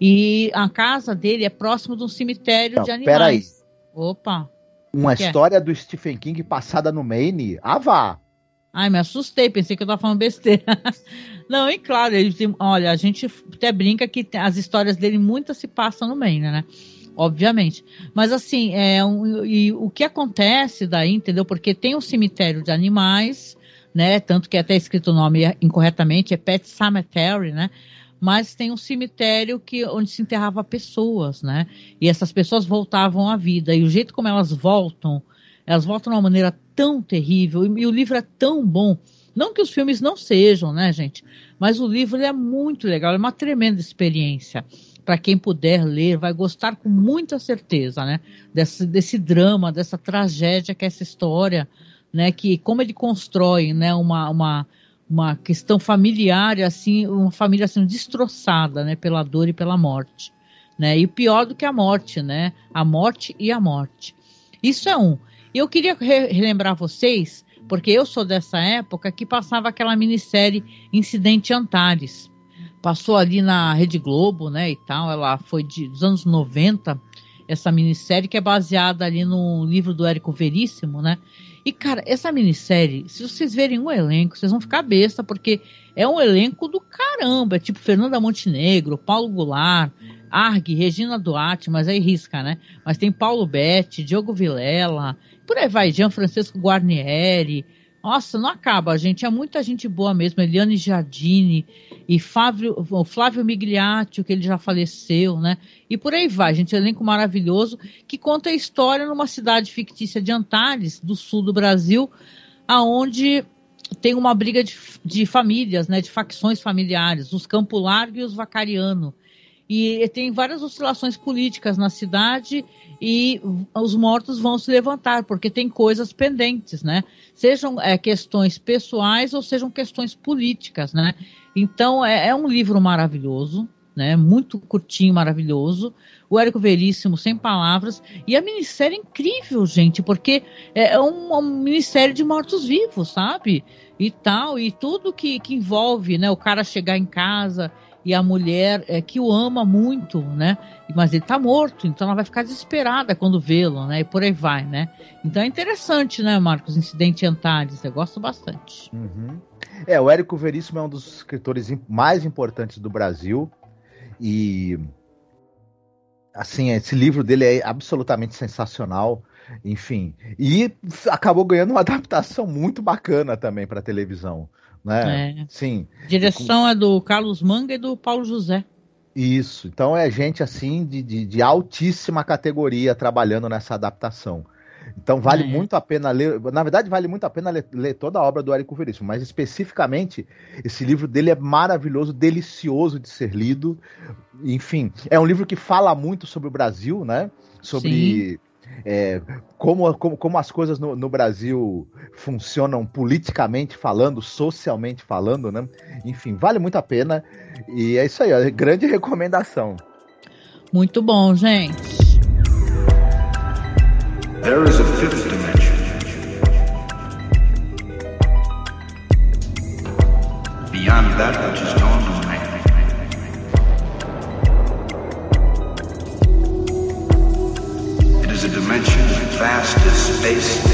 e a casa dele é próximo de um cemitério não, de animais. Peraí. Opa. Uma história é? do Stephen King passada no Maine? Ah, vá. Ai, me assustei, pensei que eu tava falando besteira. Não, e claro, ele tem, olha, a gente até brinca que as histórias dele muitas se passam no Maine, né? obviamente. Mas assim, é um, e o que acontece daí, entendeu? Porque tem um cemitério de animais, né? Tanto que é até escrito o nome incorretamente, é Pet Cemetery, né? Mas tem um cemitério que, onde se enterrava pessoas, né? E essas pessoas voltavam à vida. E o jeito como elas voltam, elas voltam de uma maneira tão terrível. E, e o livro é tão bom. Não que os filmes não sejam, né, gente? Mas o livro é muito legal, é uma tremenda experiência para quem puder ler, vai gostar com muita certeza, né? Desse, desse drama, dessa tragédia que é essa história, né? Que como ele constrói, né? Uma, uma, uma questão familiar, assim, uma família assim destroçada, né? Pela dor e pela morte, né? E pior do que a morte, né? A morte e a morte. Isso é um. Eu queria relembrar vocês, porque eu sou dessa época que passava aquela minissérie Incidente Antares passou ali na Rede Globo, né, e tal. Ela foi de, dos anos 90, essa minissérie que é baseada ali no livro do Érico Veríssimo, né? E, cara, essa minissérie, se vocês verem um elenco, vocês vão ficar besta, porque é um elenco do caramba. É tipo Fernanda Montenegro, Paulo Goulart, Arg, Regina Duarte, mas aí risca, né? Mas tem Paulo Betti, Diogo Vilela, por aí vai, Jean Francisco Guarnieri, nossa, não acaba, gente. É muita gente boa mesmo. Eliane Jardini e Flávio, Flávio Migliaccio, que ele já faleceu, né? E por aí vai, gente. Elenco maravilhoso que conta a história numa cidade fictícia de Antares, do sul do Brasil, aonde tem uma briga de, de famílias, né? De facções familiares, os Campo Largo e os Vacariano. E tem várias oscilações políticas na cidade e os mortos vão se levantar, porque tem coisas pendentes, né? Sejam é, questões pessoais ou sejam questões políticas, né? Então é, é, um livro maravilhoso, né? Muito curtinho, maravilhoso. O Érico Veríssimo, sem palavras. E a minissérie é incrível, gente, porque é, é uma, uma minissérie de mortos-vivos, sabe? E tal, e tudo que, que envolve, né? O cara chegar em casa e a mulher é, que o ama muito, né? Mas ele tá morto, então ela vai ficar desesperada quando vê-lo, né? E por aí vai, né? Então é interessante, né, Marcos? Incidente Antares, eu gosto bastante. Uhum. É, o Érico Veríssimo é um dos escritores mais importantes do Brasil e assim, esse livro dele é absolutamente sensacional, enfim. E acabou ganhando uma adaptação muito bacana também para televisão né? É. Sim. direção é do Carlos Manga e do Paulo José. Isso. Então é gente assim de, de, de altíssima categoria trabalhando nessa adaptação. Então vale é. muito a pena ler. Na verdade, vale muito a pena ler, ler toda a obra do Érico Veríssimo, mas especificamente esse livro dele é maravilhoso, delicioso de ser lido. Enfim, é um livro que fala muito sobre o Brasil, né? Sobre Sim é, como, como, como as coisas no, no, Brasil funcionam politicamente falando, socialmente falando, né? Enfim, vale muito a pena. E é isso aí, ó, grande recomendação. Muito bom, gente. There is a fifth dimension. Beyond that which is dimension space.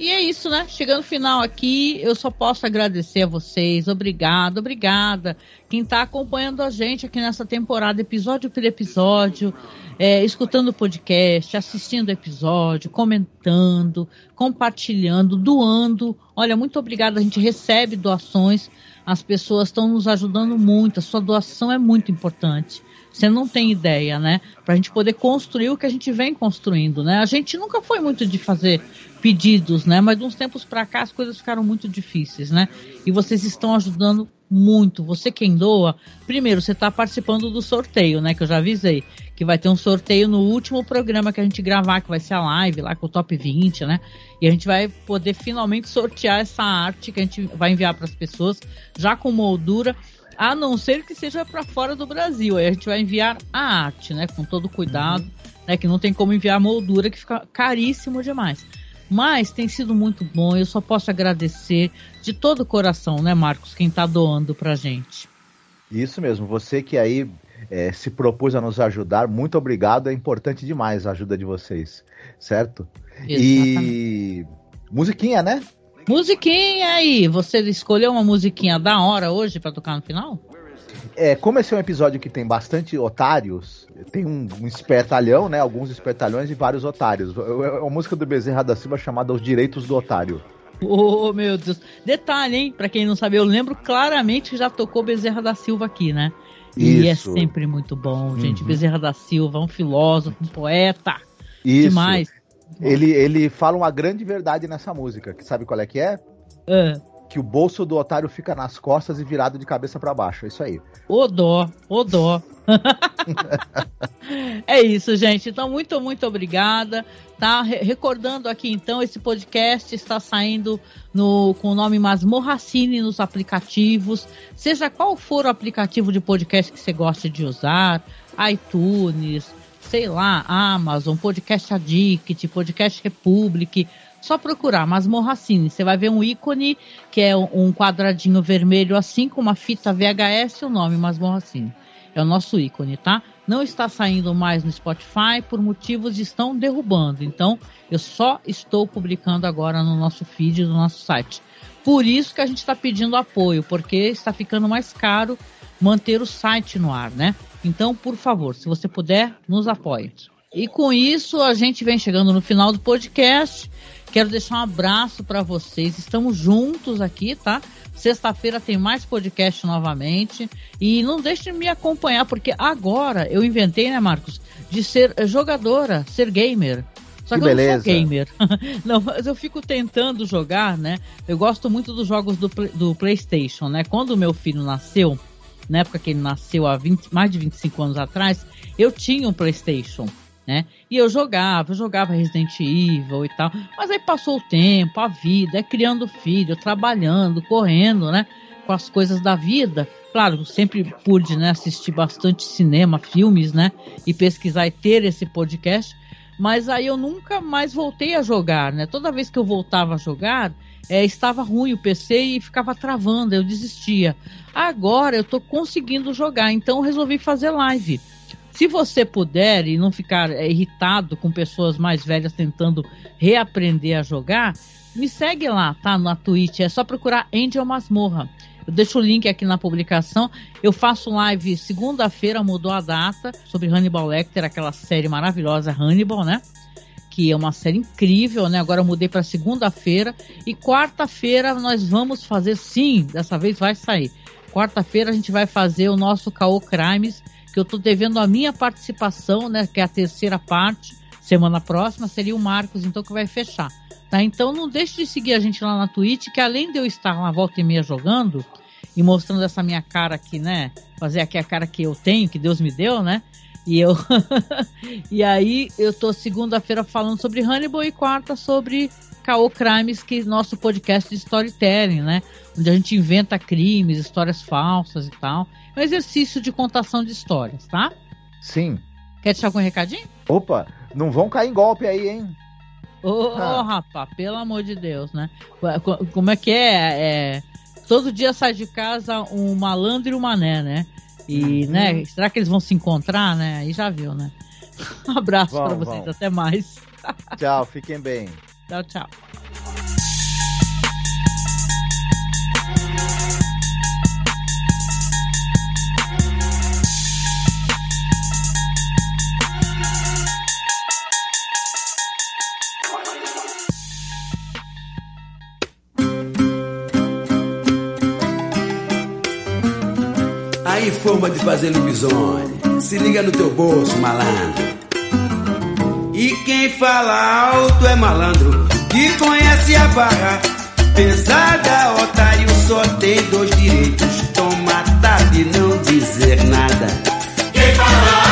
E é isso, né? Chegando no final aqui, eu só posso agradecer a vocês. Obrigado, obrigada. Quem está acompanhando a gente aqui nessa temporada, episódio por episódio, é, escutando o podcast, assistindo o episódio, comentando, compartilhando, doando. Olha, muito obrigada. A gente recebe doações. As pessoas estão nos ajudando muito. A sua doação é muito importante. Você não tem ideia, né? Para a gente poder construir o que a gente vem construindo, né? A gente nunca foi muito de fazer pedidos, né? Mas de uns tempos para cá as coisas ficaram muito difíceis, né? E vocês estão ajudando muito. Você quem doa, primeiro você está participando do sorteio, né? Que eu já avisei que vai ter um sorteio no último programa que a gente gravar, que vai ser a live lá com o top 20, né? E a gente vai poder finalmente sortear essa arte que a gente vai enviar para as pessoas já com moldura a não ser que seja para fora do Brasil. Aí a gente vai enviar a arte, né? Com todo cuidado, uhum. né? Que não tem como enviar a moldura, que fica caríssimo demais. Mas tem sido muito bom, eu só posso agradecer de todo o coração, né, Marcos, quem está doando pra gente. Isso mesmo, você que aí é, se propôs a nos ajudar, muito obrigado, é importante demais a ajuda de vocês, certo? Exatamente. E musiquinha, né? Musiquinha aí, você escolheu uma musiquinha da hora hoje para tocar no final? É, como esse é um episódio que tem bastante otários, tem um, um espertalhão, né? Alguns espertalhões e vários otários. É, é uma música do Bezerra da Silva chamada Os Direitos do Otário. Oh, meu Deus. Detalhe, hein? Pra quem não sabe, eu lembro claramente que já tocou Bezerra da Silva aqui, né? E é Isso. é sempre muito bom, gente. Uhum. Bezerra da Silva, um filósofo, um poeta. Isso. Demais. Ele, ele fala uma grande verdade nessa música, que sabe qual é que é? Uh que o bolso do otário fica nas costas e virado de cabeça para baixo. É isso aí. Ô dó, ô dó. é isso, gente. Então, muito, muito obrigada. Tá recordando aqui, então, esse podcast está saindo no, com o nome Masmorracine nos aplicativos. Seja qual for o aplicativo de podcast que você gosta de usar, iTunes, sei lá, Amazon, Podcast Addict, Podcast Republic, só procurar Masmorra Cine. Você vai ver um ícone que é um quadradinho vermelho assim com uma fita VHS e o nome Masmorra Cine. É o nosso ícone, tá? Não está saindo mais no Spotify por motivos de estão derrubando. Então, eu só estou publicando agora no nosso feed do nosso site. Por isso que a gente está pedindo apoio, porque está ficando mais caro manter o site no ar, né? Então, por favor, se você puder, nos apoie. E com isso, a gente vem chegando no final do podcast. Quero deixar um abraço para vocês. Estamos juntos aqui, tá? Sexta-feira tem mais podcast novamente. E não deixe de me acompanhar, porque agora eu inventei, né, Marcos, de ser jogadora, ser gamer. Só que, que eu beleza. não sou gamer. não, mas eu fico tentando jogar, né? Eu gosto muito dos jogos do, do PlayStation, né? Quando o meu filho nasceu, na época que ele nasceu há 20, mais de 25 anos atrás, eu tinha um PlayStation né? E eu jogava, eu jogava Resident Evil e tal. Mas aí passou o tempo, a vida, é criando filho, trabalhando, correndo, né? Com as coisas da vida. Claro, sempre pude né, assistir bastante cinema, filmes, né? E pesquisar e ter esse podcast. Mas aí eu nunca mais voltei a jogar, né? Toda vez que eu voltava a jogar, é, estava ruim o PC e ficava travando, eu desistia. Agora eu estou conseguindo jogar, então resolvi fazer live. Se você puder e não ficar é, irritado com pessoas mais velhas tentando reaprender a jogar, me segue lá, tá? Na Twitch. É só procurar Angel Masmorra. Eu deixo o link aqui na publicação. Eu faço live segunda-feira, mudou a data, sobre Hannibal Lecter, aquela série maravilhosa Hannibal, né? Que é uma série incrível, né? Agora eu mudei para segunda-feira. E quarta-feira nós vamos fazer, sim, dessa vez vai sair. Quarta-feira a gente vai fazer o nosso Caô Crimes que eu estou devendo a minha participação, né, que é a terceira parte, semana próxima, seria o Marcos, então, que vai fechar. Tá? Então não deixe de seguir a gente lá na Twitch, que além de eu estar lá volta e meia jogando e mostrando essa minha cara aqui, né? Fazer aqui a cara que eu tenho, que Deus me deu, né? E eu e aí eu tô segunda-feira falando sobre Hannibal e quarta sobre Caô Crimes, que é nosso podcast de storytelling, né? Onde a gente inventa crimes, histórias falsas e tal. É um exercício de contação de histórias, tá? Sim. Quer deixar algum recadinho? Opa, não vão cair em golpe aí, hein? Ô, oh, ah. rapaz, pelo amor de Deus, né? Como é que é? é? Todo dia sai de casa um malandro e um mané, né? E, uhum. né, será que eles vão se encontrar, né? Aí já viu, né? Um abraço para vocês, vamos. até mais. Tchau, fiquem bem. Tchau, tchau. Aí forma de fazer lobisomem. Se liga no teu bolso, malandro. E quem fala alto é malandro, que conhece a barra. Pesada, otário, só tem dois direitos: tomar tarde e não dizer nada. Quem fala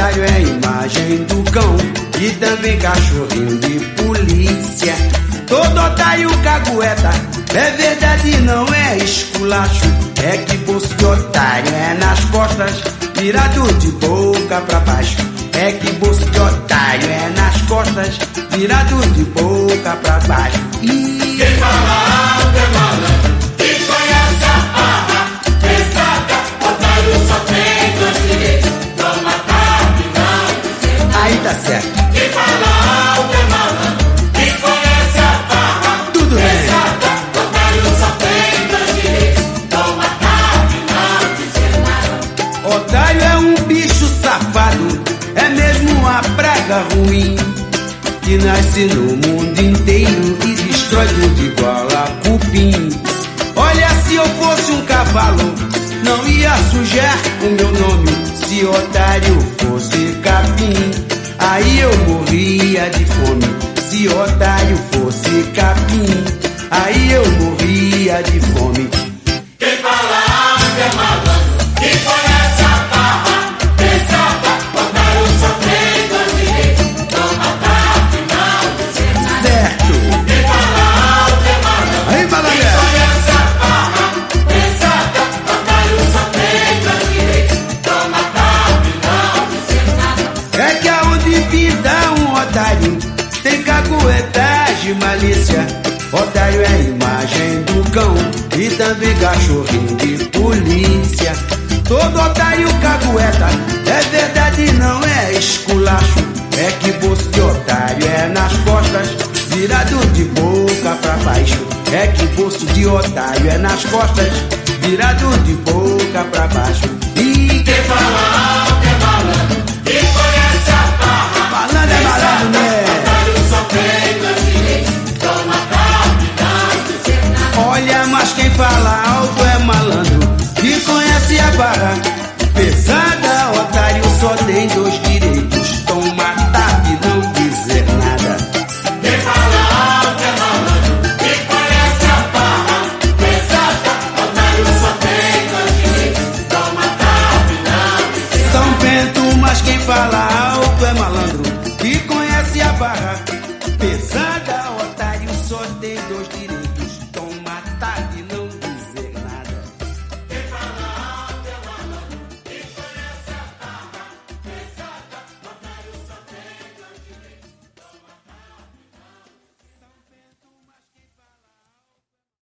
Otário é imagem do cão e também cachorrinho de polícia. Todo otário cagueta, é verdade, não é esculacho. É que bolso de otário é nas costas, virado de boca pra baixo. É que bolso de otário é nas costas, virado de boca pra baixo. E... Quem fala tá certo. Quem fala alto é malandro, quem conhece a barra Tudo bem. pesada, otário só tem dois direitos, toma tarde, não dizer nada. Otário é um bicho safado, é mesmo uma praga ruim que nasce no mundo inteiro e destrói tudo igual a cupim. Olha, se eu fosse um cavalo, não ia sujar o meu nome. Se otário fosse capim, aí eu morria de fome. Se otário fosse capim, aí eu morria de fome. É que bolso de otário é nas costas, virado de boca pra baixo.